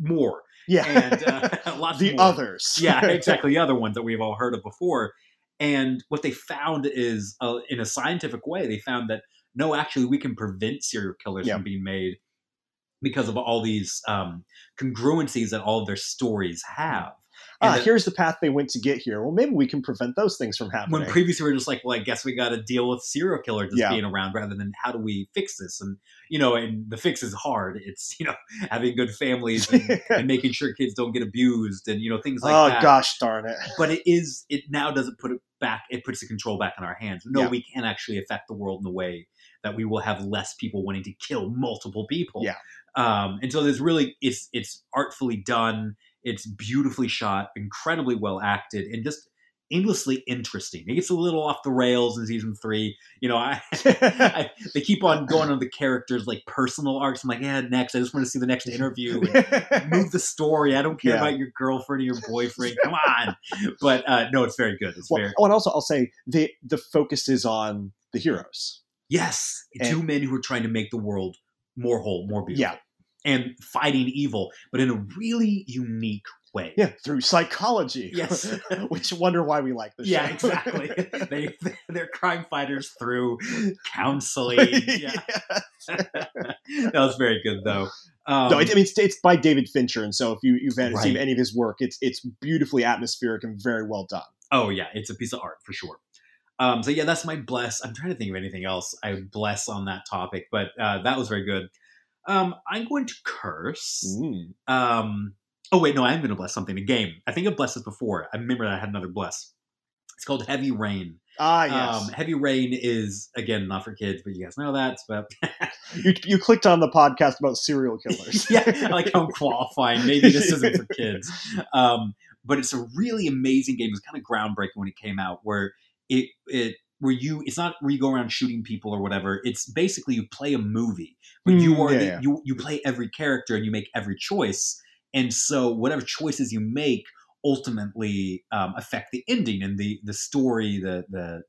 more. Yeah. And uh, lots the more. others. yeah, exactly. The other ones that we've all heard of before. And what they found is, uh, in a scientific way, they found that no, actually, we can prevent serial killers Yeah. from being made because of all these um, congruencies that all of their stories have. Ah, that- here's the path they went to get here. Well, maybe we can prevent those things from happening. when previously we were just like, well, I guess we got to deal with serial killers just Yeah. being around rather than how do we fix this? And, you know, and the fix is hard. It's, you know, having good families and, and making sure kids don't get abused and, you know, things like oh that. Oh, gosh darn it! But it is, it now doesn't put it back, it puts the control back in our hands. No, Yeah. we can actually affect the world in a way that we will have less people wanting to kill multiple people. Yeah. Um, and so there's really, it's, it's artfully done. It's beautifully shot, incredibly well acted, and just endlessly interesting. It gets a little off the rails in season three. You know, I, I they keep on going on the characters like personal arcs. I'm like, yeah, next. I just want to see the next interview. Move the story. I don't care Yeah. about your girlfriend or your boyfriend. Come on. But uh, no, it's very good. It's well, very oh, and also I'll say the the focus is on the heroes. yes. And- two men who are trying to make the world more whole, more beautiful. Yeah. And fighting evil, but in a really unique way. Yeah, through psychology. Yes. Which wonder why we like this. Yeah, show. exactly. they they're crime fighters through counseling. Yeah, that was very good though. Um, no, I mean it's, it's by David Fincher, and so if you you've had- seen any of his work, it's it's beautifully atmospheric and very well done. oh yeah, it's a piece of art for sure. Um, so yeah, that's my bless. I'm trying to think of anything else I bless on that topic, but uh, that was very good. Um, I'm going to curse. Mm. Um, oh wait, no, I'm going to bless something. A game. I think I've blessed this before. I remember that I had another bless. It's called Heavy Rain. Ah, yes. Um, Heavy Rain is again not for kids, but you guys know that. But you you clicked on the podcast about serial killers. yeah, I like I'm qualifying. Maybe this isn't for kids, um, but it's a really amazing game. It was kind of groundbreaking when it came out, where it it where you it's not where you go around shooting people or whatever. It's basically you play a movie, but you Mm, are yeah, the, yeah. you you play every character and you make every choice, and so whatever choices you make ultimately um, affect the ending and the the story. The the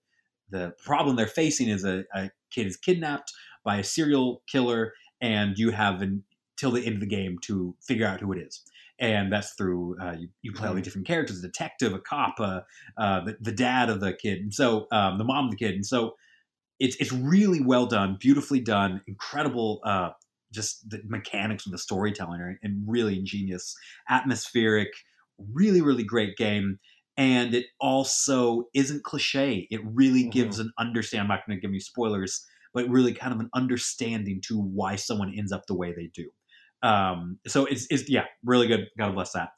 the problem they're facing is a, a kid is kidnapped by a serial killer, and you have until the end of the game to figure out who it is. And that's through uh, you, you play all the different characters: a detective, a cop, uh, uh, the, the dad of the kid, and so um, the mom of the kid. And so it's it's really well done, beautifully done, incredible. Uh, just the mechanics of the storytelling are and really ingenious, atmospheric, really really great game. And it also isn't cliche. It really Mhm. gives an understand. I'm not going to give you spoilers, but really kind of an understanding to why someone ends up the way they do. Um, so it's, it's yeah, really good. God bless that.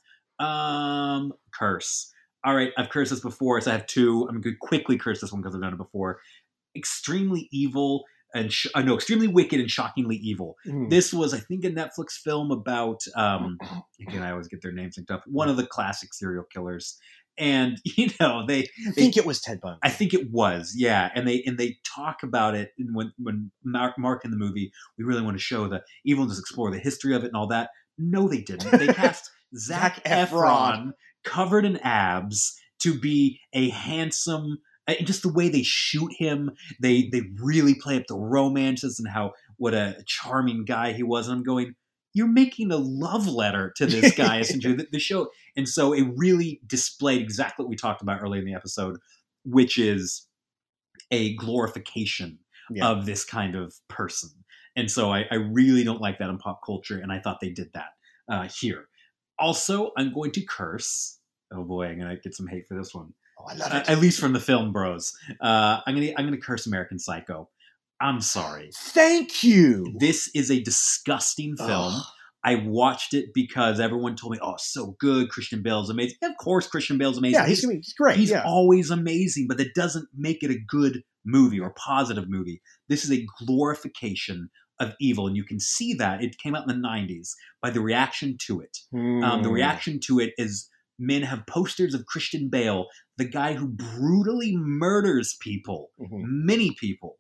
Um, curse. All right, I've cursed this before, so I have two. I'm going to quickly curse this one because I've done it before. Extremely evil and sh- uh, no, extremely wicked and shockingly evil. Mhm. This was, I think, a Netflix film about. Um, again, I always get their names mixed up. One of the classic serial killers, and you know they. I they think it was Ted Bundy. I think it was, yeah, and they and they talk about it and when when Mark, Mark in the movie. We really want to show the evil and just explore the history of it and all that. No, they didn't. They cast Zach Zac Efron. Covered in abs to be a handsome. Uh, and Just the way they shoot him, they they really play up the romances and how what a charming guy he was. And I'm going, you're making a love letter to this guy essentially the, the show and so it really displayed exactly what we talked about earlier in the episode which is a glorification Yeah. of this kind of person. And so I, I really don't like that in pop culture and i thought they did that uh, here. Also i'm going to curse. Oh boy i'm gonna get some hate for this one. Oh, I love uh, it. at least from the film bros. Uh, i'm gonna i'm gonna curse american psycho i'm sorry Thank you. this is a disgusting film Ugh. I watched it because everyone told me, "Oh, so good! Christian Bale's amazing." Of course, Christian Bale's amazing. yeah, he's, he's great. he's yeah. always amazing, but that doesn't make it a good movie or positive movie. This is a glorification of evil, and you can see that it came out in the '90s by the reaction to it. Um, the Hmm. reaction to it is men have posters of Christian Bale, the guy who brutally murders people, Mhm. many people,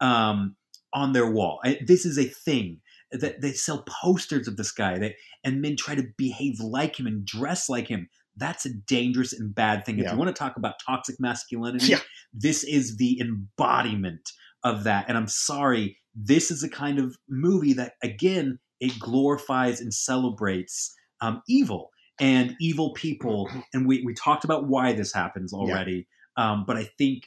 um, on their wall. I- This is a thing that they sell posters of this guy, that, and men try to behave like him and dress like him. That's a dangerous and bad thing. If Yeah. you want to talk about toxic masculinity, Yeah. this is the embodiment of that. And I'm sorry, this is a kind of movie that, again, it glorifies and celebrates um, evil and evil people. And we, we talked about why this happens already. Um, but I think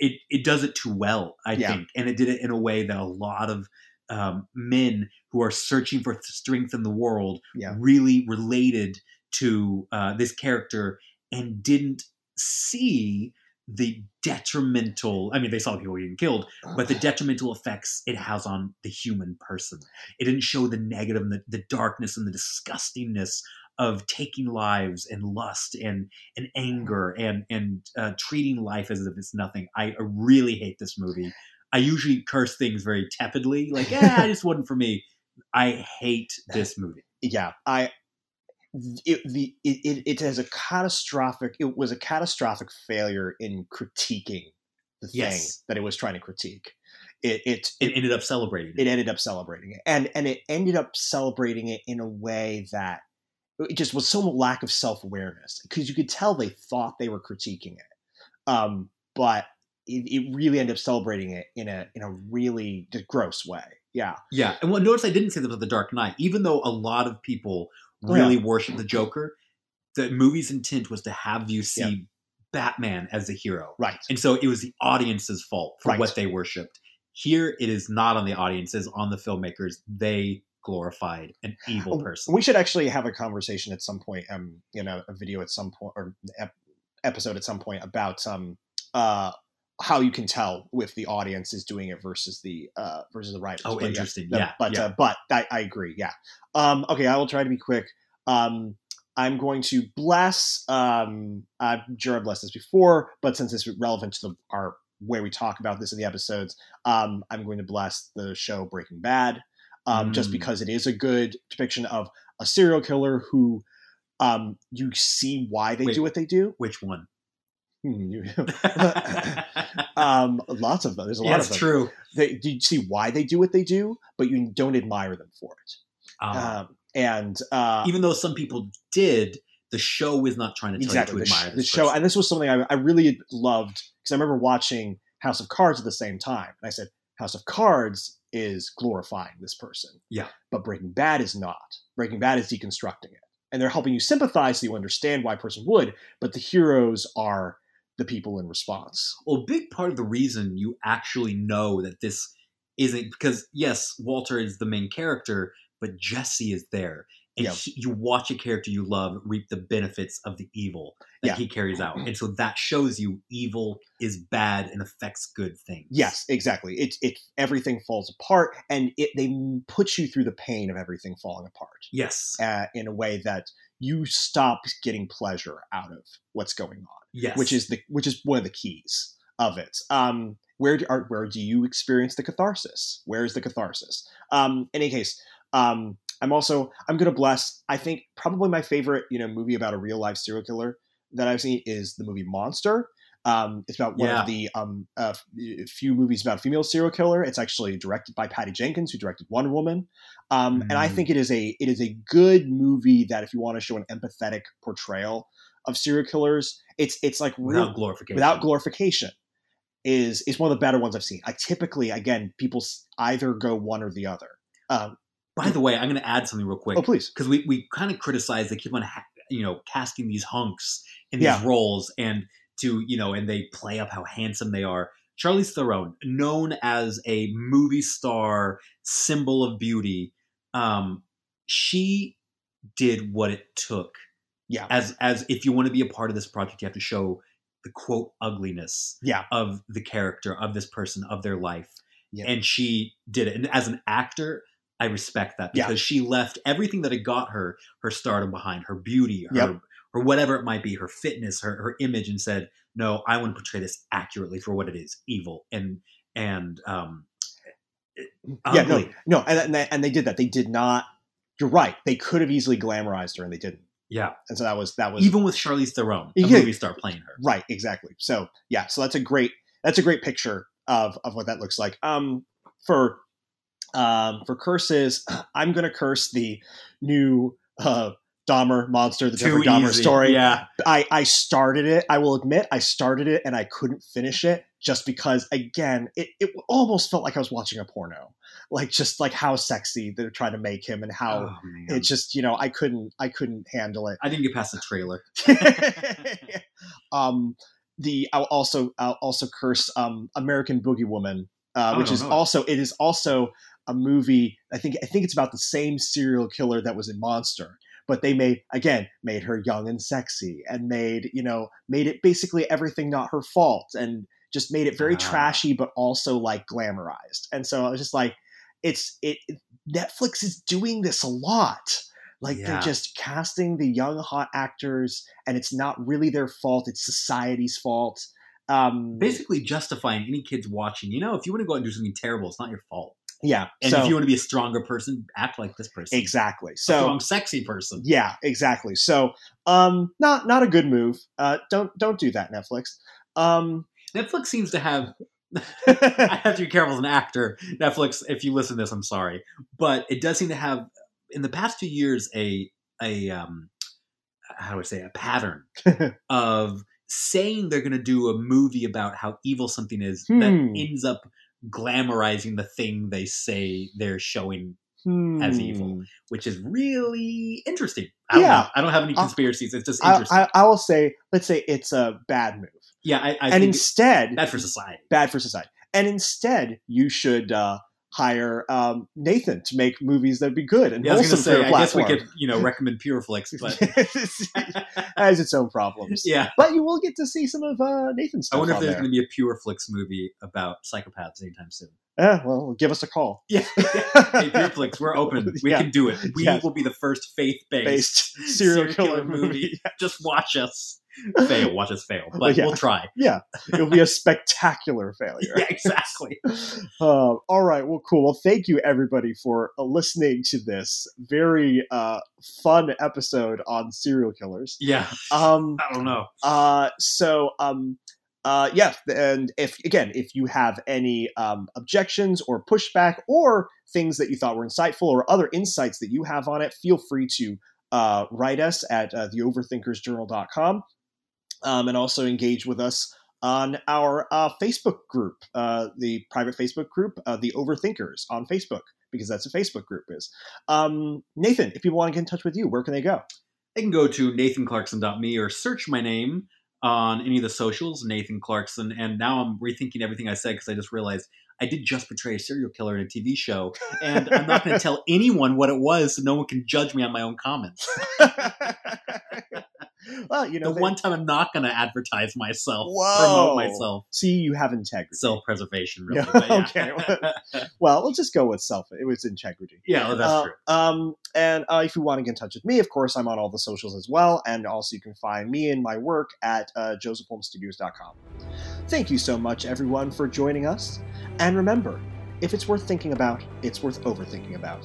it, it does it too well, I Yeah. think. And it did it in a way that a lot of um, men who are searching for strength in the world Yeah. really related to uh, this character and didn't see the detrimental i mean they saw people getting killed but the detrimental effects it has on the human person it didn't show the negative and the, the darkness and the disgustingness of taking lives and lust and and anger and and uh, treating life as if it's nothing i really hate this movie i usually curse things very tepidly like yeah it just wasn't for me i hate this movie yeah, I it, the it, it it has a catastrophic. It was a catastrophic failure in critiquing the thing Yes. that it was trying to critique. It it it ended up celebrating it. it ended up celebrating it, and and it ended up celebrating it in a way that it just was so lack of self awareness because you could tell they thought they were critiquing it, um, but it, it really ended up celebrating it in a in a really gross way. Yeah, Yeah, and well, notice I didn't say this with The Dark Knight. Even though a lot of people Oh, yeah. really worship the Joker, the movie's intent was to have you see Yeah. Batman as a hero, right. and so it was the audience's fault for Right. what they worshipped. Here, it is not on the audiences, on the filmmakers. They glorified an evil Oh, person. We should actually have a conversation at some point, um, you know, a video at some point or ep- episode at some point about um, uh, how you can tell if the audience is doing it versus the uh, versus the writers. Oh, But interesting. no, Yeah, but yeah. Uh, but I, I agree. Yeah. Um, okay, I will try to be quick. Um, I'm going to bless. Um, I'm sure I've blessed this before, but since it's relevant to the, our where we talk about this in the episodes, um, I'm going to bless the show Breaking Bad, um, just Mm. because it is a good depiction of a serial killer who um, you see why they Wait. do what they do. Which one? Hmm, um, lots of them. There's a lot yeah, of them. true. They, you see why they do what they do, but you don't admire them for it. Uh, Um, and uh, even though some people did, the show is not trying to tell exactly you the, to sh- admire the show, and this was something I, I really loved because I remember watching House of Cards at the same time, and I said House of Cards is glorifying this person, Yeah. but Breaking Bad is not. Breaking Bad is deconstructing it, and they're helping you sympathize so you understand why a person would, but the heroes are the people in response. Well, a big part of the reason you actually know that this isn't because yes, Walter is the main character, but Jesse is there, and Yeah. he- you watch a character you love reap the benefits of the evil that Yeah. he carries out, and so that shows you evil is bad and affects good things. Yes, exactly. It it everything falls apart, and it they put you through the pain of everything falling apart Yes. uh, in a way that you stop getting pleasure out of what's going on. Yes. which is the which is one of the keys of it. Um, where do, are, where do you experience the catharsis? Where is the catharsis? Um, in any case, um, I'm also I'm gonna bless. I think probably my favorite you know movie about a real life serial killer that I've seen is the movie Monster. Um, it's about one Yeah. of the um, uh, few movies about a female serial killer. It's actually directed by Patty Jenkins, who directed Wonder Woman. Um, And I Mm. think it is a it is a good movie that if you want to show an empathetic portrayal of serial killers, it's it's like real, without glorification. without glorification is is one of the better ones I've seen. I typically again people either go one or the other. Um, By the way, I'm going to add something real quick. oh please, because we, we kind of criticize they keep on ha- you know casting these hunks in these Yeah. roles and to you know and they play up how handsome they are charlize theron known as a movie star symbol of beauty um she did what it took yeah, as as if you want to be a part of this project you have to show the quote ugliness yeah, of the character of this person of their life Yeah. and she did it and as an actor i respect that Yeah. because she left everything that had got her her stardom behind her beauty her Yep. or whatever it might be her fitness her, her image and said no i want to portray this accurately for what it is evil and and um yeah. No, ugly. no, and and they, and they did that. They did not. You're right. They could have easily glamorized her, and they didn't. yeah And so that was that was even with charlize theron a Yeah. movie star playing her Right, exactly. So yeah, so that's a great that's a great picture of of what that looks like. Um, for um for curses, I'm gonna curse the new uh Dahmer monster, the Jeffrey Dahmer easy. story. yeah I I started it. I will admit I started it and I couldn't finish it just because again it it almost felt like I was watching a porno. Like just like how sexy they're trying to make him and how oh, it just you know I couldn't I couldn't handle it. i didn't get past the trailer um, the I'll also I'll also curse um, American Boogie Woman, uh, Oh, which no, is also it is also a movie. I think I think it's about the same serial killer that was in Monster, but they made again made her young and sexy and made you know made it basically everything not her fault and just made it very Ah. trashy but also like glamorized. And so I was just like, it's it. Netflix is doing this a lot. Like Yeah. they're just casting the young hot actors, and it's not really their fault. It's society's fault. Um, basically justifying any kids watching you know if you want to go out and do something terrible it's not your fault yeah. and so if you want to be a stronger person act like this person exactly. a So strong sexy person yeah, exactly. So um, not not a good move. Uh, don't don't do that, Netflix. Um, netflix seems to have i have to be careful as an actor netflix if you listen to this i'm sorry but it does seem to have in the past few years a a um how do i say a pattern of saying they're going to do a movie about how evil something is Hmm. that ends up glamorizing the thing they say they're showing As evil. hmm. which is really interesting. I don't Yeah. know. I don't have any Uh, conspiracies. It's just interesting. I, I will say, let's say it's a bad move, yeah, I, I and instead, bad for society. bad for society. And instead, you should uh, hire um, Nathan to make movies that'd be good and Yeah, I wholesome for say, I guess we could, you know, recommend Pureflix, but it has its own problems. yeah. But you will get to see some of uh, Nathan's I wonder if there's there. going to be a Pureflix movie about psychopaths anytime soon. Yeah, well, give us a call. Yeah. hey, Pureflix, we're open. We Yeah. can do it. We Yeah. will be the first faith-based Based serial, killer, movie. Just watch us fail. Watch us fail. But yeah. we'll try. Yeah, it'll be a spectacular failure. Yeah, exactly. Uh, all right, well, cool. Well, thank you everybody for uh, listening to this very uh, fun episode on serial killers. Yeah. Um, I don't know. Uh, so, um, uh, yeah, and if again, if you have any um, objections or pushback or things that you thought were insightful or other insights that you have on it, feel free to uh, write us at uh, theoverthinkersjournal.com um, and also engage with us on our uh, Facebook group, uh, the private Facebook group, uh, the Overthinkers on Facebook, because that's a Facebook group is. Um, Nathan, if people want to get in touch with you, where can they go? They can go to nathanclarkson.me or search my name on any of the socials, Nathan Clarkson, and now I'm rethinking everything I said because I just realized I did just portray a serial killer in a TV show, and I'm not going to tell anyone what it was, so no one can judge me on my own comments. well, you know, the they- one time I'm not going to advertise myself, Whoa. promote myself, See, you have integrity. self-preservation, really. Yeah, okay. well, we'll just go with self. It was integrity. yeah, well, that's Uh, true. Um, and uh, if you want to get in touch with me, of course, I'm on all the socials as well. And also, you can find me and my work at uh, josephholmestudios.com. Thank you so much, everyone, for joining us. And remember, if it's worth thinking about, it's worth overthinking about.